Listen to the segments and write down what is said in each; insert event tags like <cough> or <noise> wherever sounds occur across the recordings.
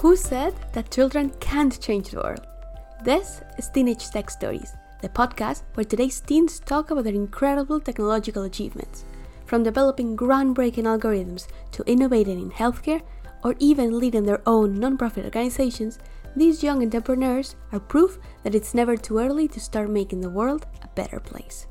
Who said that children can't change the world? This is Teenage Tech Stories, the podcast where today's teens talk about their incredible technological achievements. From developing groundbreaking algorithms to innovating in healthcare or even leading their own nonprofit organizations, these young entrepreneurs are proof that it's never too early to start making the world a better place.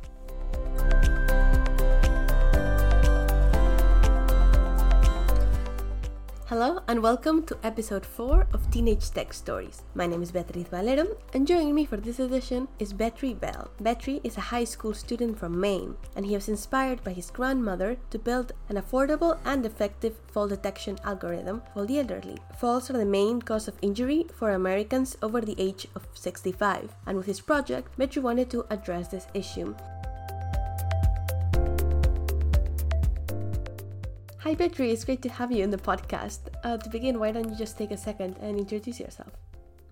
Hello and welcome to episode 4 of Teenage Tech Stories. My name is Beatriz Valero and joining me for this edition is Vetri Vel. Vetri is a high school student from Maine and he was inspired by his grandmother to build an affordable and effective fall detection algorithm for the elderly. Falls are the main cause of injury for Americans over the age of 65 and with his project, Betry wanted to address this issue. Hi, Vetri. It's great to have you in the podcast. Uh, to begin, why don't you just take a second and introduce yourself?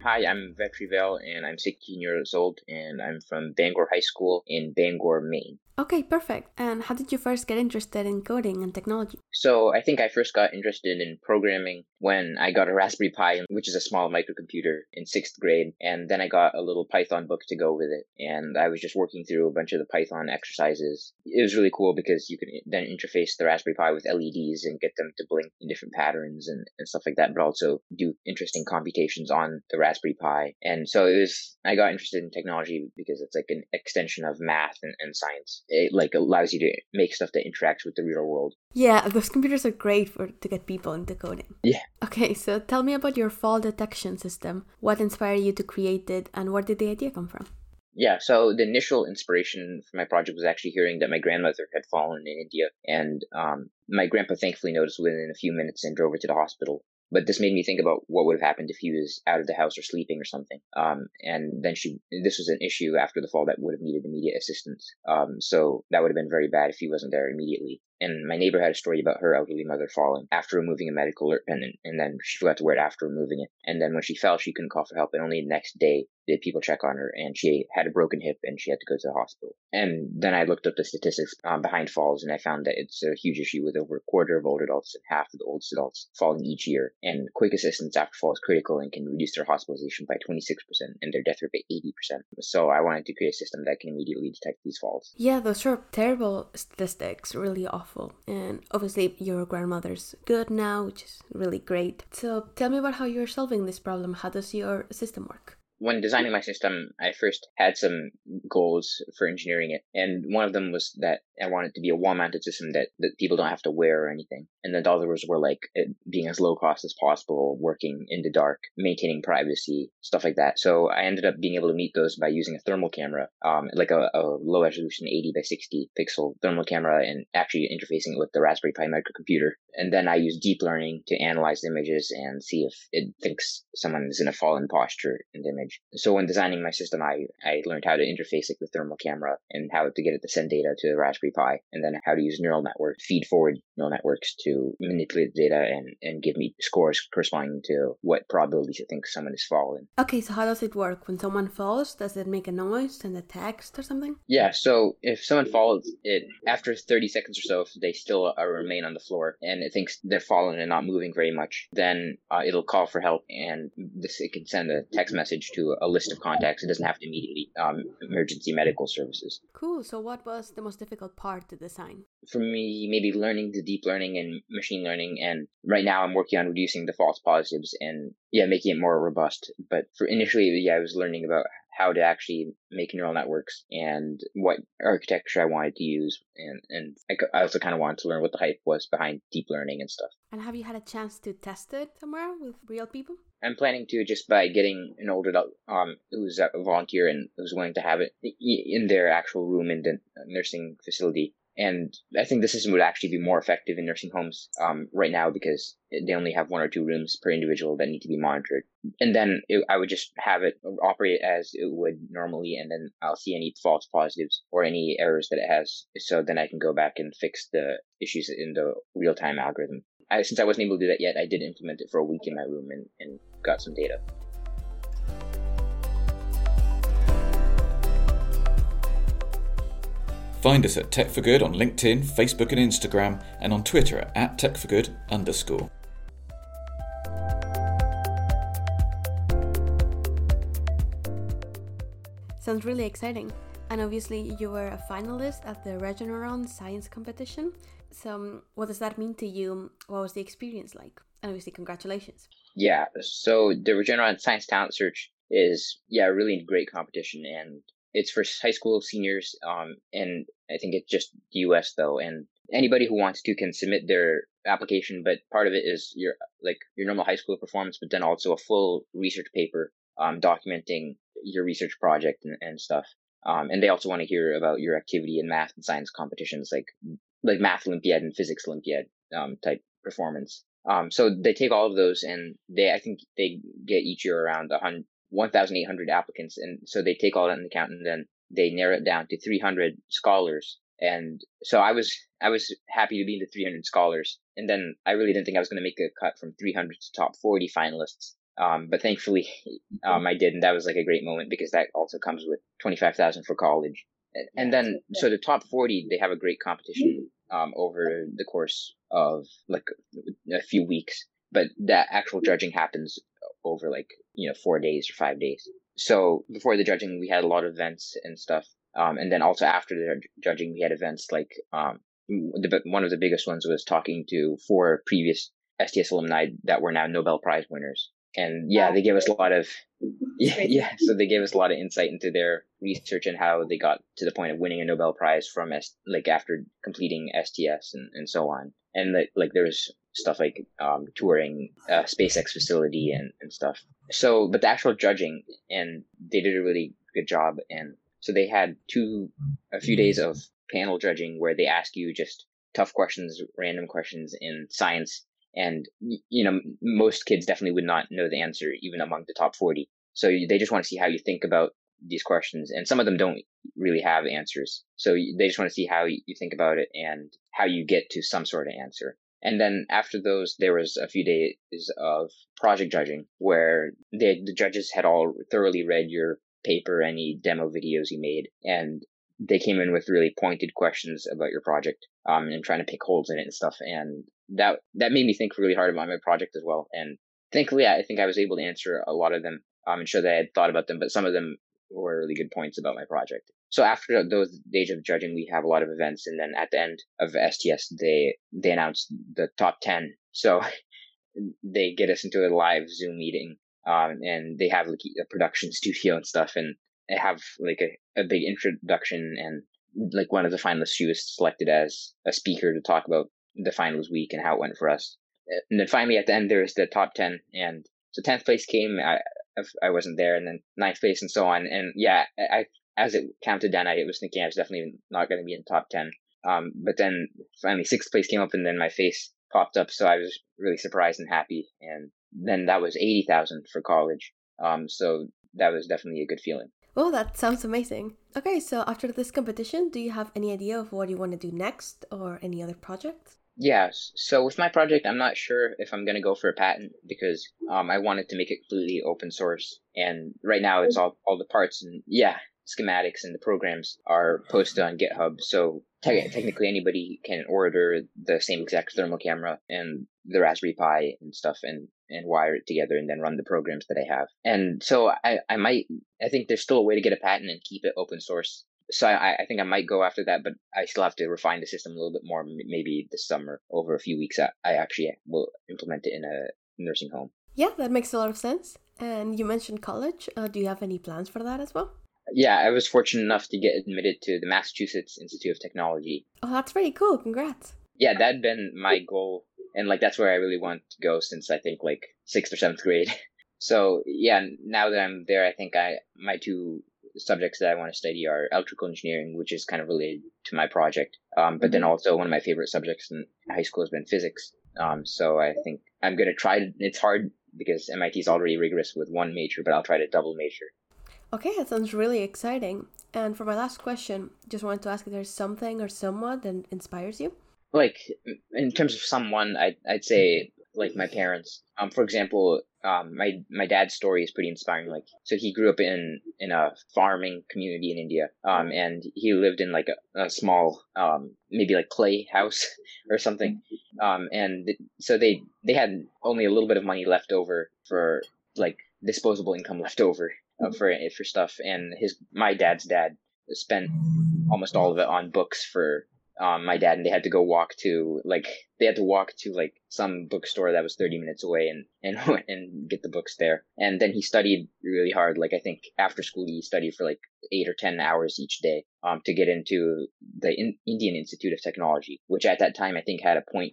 Hi, I'm Vetri Vel, and I'm 16 years old, and I'm from Bangor High School in Bangor, Maine. Okay, perfect. And how did you first get interested in coding and technology? So, I think I first got interested in programming when I got a Raspberry Pi, which is a small microcomputer, in sixth grade. And then I got a little Python book to go with it. And I was just working through a bunch of the Python exercises. It was really cool because you could then interface the Raspberry Pi with LEDs and get them to blink in different patterns and, and stuff like that, but also do interesting computations on the Raspberry Pi. And so it was, I got interested in technology because it's like an extension of math and, and science it like allows you to make stuff that interacts with the real world. Yeah, those computers are great for to get people into coding. Yeah. Okay, so tell me about your fall detection system. What inspired you to create it, and where did the idea come from? Yeah, so the initial inspiration for my project was actually hearing that my grandmother had fallen in India, and um, my grandpa thankfully noticed within a few minutes and drove her to the hospital. But this made me think about what would have happened if he was out of the house or sleeping or something. Um, and then she, this was an issue after the fall that would have needed immediate assistance. Um, so that would have been very bad if he wasn't there immediately. And my neighbor had a story about her elderly mother falling after removing a medical alert pendant, and then she forgot to wear it after removing it. And then when she fell, she couldn't call for help, and only the next day did people check on her, and she had a broken hip, and she had to go to the hospital. And then I looked up the statistics um, behind falls, and I found that it's a huge issue with over a quarter of old adults and half of the oldest adults falling each year. And quick assistance after fall is critical and can reduce their hospitalization by 26% and their death rate by 80%. So I wanted to create a system that can immediately detect these falls. Yeah, those are terrible statistics, really awful. And obviously, your grandmother's good now, which is really great. So tell me about how you're solving this problem. How does your system work? When designing my system, I first had some goals for engineering it. And one of them was that I wanted to be a wall mounted system that, that people don't have to wear or anything. And the others were like being as low cost as possible, working in the dark, maintaining privacy, stuff like that. So I ended up being able to meet those by using a thermal camera, um, like a, a low resolution 80 by 60 pixel thermal camera and actually interfacing it with the Raspberry Pi microcomputer. And then I used deep learning to analyze the images and see if it thinks someone is in a fallen posture in the image image. So when designing my system, I, I learned how to interface like the thermal camera and how to get it to send data to the Raspberry Pi, and then how to use neural networks, feed forward neural networks to manipulate the data and, and give me scores corresponding to what probabilities it thinks someone is falling. Okay, so how does it work? When someone falls, does it make a noise, send a text or something? Yeah, so if someone falls, it after 30 seconds or so, if they still uh, remain on the floor and it thinks they're falling and not moving very much, then uh, it'll call for help and this it can send a text message to a list of contacts. It doesn't have to immediately um, emergency medical services. Cool. So, what was the most difficult part to design? For me, maybe learning the deep learning and machine learning. And right now, I'm working on reducing the false positives and yeah, making it more robust. But for initially, yeah, I was learning about how to actually make neural networks and what architecture I wanted to use. And, and I, also kind of wanted to learn what the hype was behind deep learning and stuff. And have you had a chance to test it somewhere with real people? I'm planning to just by getting an older adult um, who's a volunteer and who's willing to have it in their actual room in the nursing facility and I think the system would actually be more effective in nursing homes um, right now because they only have one or two rooms per individual that need to be monitored. And then it, I would just have it operate as it would normally, and then I'll see any false positives or any errors that it has. So then I can go back and fix the issues in the real time algorithm. I, since I wasn't able to do that yet, I did implement it for a week in my room and, and got some data. Find us at Tech for Good on LinkedIn, Facebook, and Instagram, and on Twitter at techforgood underscore. Sounds really exciting. And obviously, you were a finalist at the Regeneron Science Competition. So, um, what does that mean to you? What was the experience like? And obviously, congratulations. Yeah, so the Regeneron Science Talent Search is, yeah, really great competition. And it's for high school seniors. Um, and I think it's just the US, though. And anybody who wants to can submit their application, but part of it is your like your normal high school performance, but then also a full research paper um, documenting your research project and, and stuff. Um, and they also want to hear about your activity in math and science competitions, like like math Olympiad and physics Olympiad um, type performance. Um, so they take all of those, and they I think they get each year around 1,800 applicants, and so they take all that into account, and then they narrow it down to 300 scholars. And so I was I was happy to be in the 300 scholars, and then I really didn't think I was going to make a cut from 300 to top 40 finalists. Um, but thankfully, <laughs> um, I did, and that was like a great moment because that also comes with twenty five thousand for college. And then, so the top forty, they have a great competition um, over the course of like a few weeks, but that actual judging happens over like you know four days or five days. So before the judging, we had a lot of events and stuff, um, and then also after the judging, we had events like um, the, one of the biggest ones was talking to four previous STS alumni that were now Nobel Prize winners and yeah, they gave us a lot of yeah, yeah. So they gave us a lot of insight into their research and how they got to the point of winning a Nobel Prize from S- like after completing STS and, and so on. And like, like there's stuff like um, touring a SpaceX facility and, and stuff. So, but the actual judging and they did a really good job. And so they had two, a few days of panel judging where they ask you just tough questions, random questions in science and, you know, most kids definitely would not know the answer, even among the top 40. So they just want to see how you think about these questions. And some of them don't really have answers. So they just want to see how you think about it and how you get to some sort of answer. And then after those, there was a few days of project judging where they, the judges had all thoroughly read your paper, any demo videos you made, and they came in with really pointed questions about your project um, and trying to pick holes in it and stuff. And that that made me think really hard about my project as well. And thankfully, I think I was able to answer a lot of them um, and show that I had thought about them. But some of them were really good points about my project. So after those days of judging, we have a lot of events, and then at the end of STS, they they announce the top ten. So <laughs> they get us into a live Zoom meeting, um, and they have like a production <laughs> studio and stuff, and they have like a, a big introduction and like one of the finalists she was selected as a speaker to talk about the finals week and how it went for us. And then finally at the end, there's the top 10. And so 10th place came. I, I wasn't there and then ninth place and so on. And yeah, I, as it counted down, I was thinking I was definitely not going to be in top 10. Um, but then finally sixth place came up and then my face popped up. So I was really surprised and happy. And then that was 80,000 for college. Um, so that was definitely a good feeling. Well, that sounds amazing. Okay, so after this competition, do you have any idea of what you want to do next or any other projects? Yes. So with my project, I'm not sure if I'm going to go for a patent because um, I wanted to make it completely open source. And right now, it's all all the parts and yeah, schematics and the programs are posted on GitHub. So te- technically, anybody can order the same exact thermal camera and the Raspberry Pi and stuff, and and wire it together and then run the programs that I have. And so I, I might, I think there's still a way to get a patent and keep it open source so I, I think I might go after that, but I still have to refine the system a little bit more. Maybe this summer, over a few weeks, I, I actually will implement it in a nursing home. Yeah, that makes a lot of sense. And you mentioned college. Uh, do you have any plans for that as well? Yeah, I was fortunate enough to get admitted to the Massachusetts Institute of Technology. Oh, that's pretty cool. Congrats. Yeah, that had been my goal. And like, that's where I really want to go since I think like sixth or seventh grade. <laughs> So yeah, now that I'm there, I think I my two subjects that I want to study are electrical engineering, which is kind of related to my project. Um, but then mm-hmm. also one of my favorite subjects in high school has been physics. Um, so I think I'm going to try to, it's hard because MIT is already rigorous with one major, but I'll try to double major. Okay, that sounds really exciting. And for my last question, just wanted to ask if there's something or someone that inspires you? Like, in terms of someone, I'd, I'd say like my parents. Um, for example, um, my my dad's story is pretty inspiring. Like, so he grew up in in a farming community in India. Um, and he lived in like a, a small, um, maybe like clay house <laughs> or something. Um, and th- so they they had only a little bit of money left over for like disposable income left over uh, for for stuff. And his my dad's dad spent almost all of it on books for um, my dad, and they had to go walk to like they had to walk to like some bookstore that was 30 minutes away and and <laughs> and get the books there. And then he studied really hard. Like I think after school he studied for like eight or 10 hours each day um, to get into the in- Indian Institute of Technology, which at that time I think had a 0.5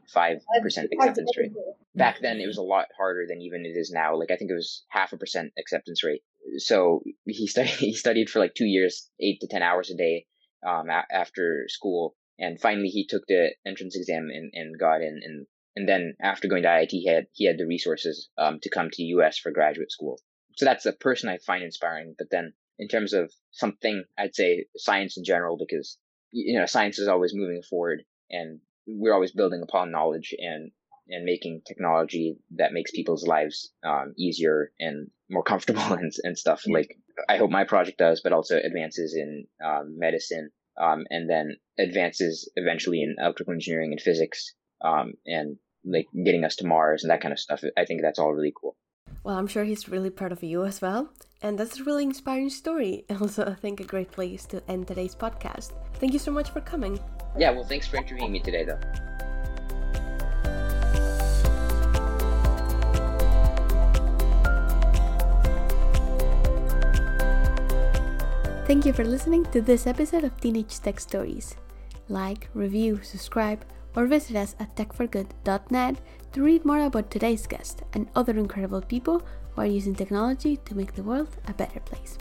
percent acceptance rate. Back then it was a lot harder than even it is now. Like I think it was half a percent acceptance rate. So he studied <laughs> he studied for like two years, eight to 10 hours a day um, a- after school and finally he took the entrance exam and, and got in and and then after going to IIT he had he had the resources um, to come to the US for graduate school. So that's a person I find inspiring. But then in terms of something I'd say science in general because you know science is always moving forward and we're always building upon knowledge and and making technology that makes people's lives um, easier and more comfortable <laughs> and, and stuff like I hope my project does, but also advances in um, medicine um, and then advances eventually in electrical engineering and physics, um, and like getting us to Mars and that kind of stuff. I think that's all really cool. Well, I'm sure he's really proud of you as well. And that's a really inspiring story. <laughs> Also, I think a great place to end today's podcast. Thank you so much for coming. Yeah, well, thanks for interviewing me today, though. Thank you for listening to this episode of Teenage Tech Stories. Like, review, subscribe, or visit us at techforgood.net to read more about today's guest and other incredible people who are using technology to make the world a better place.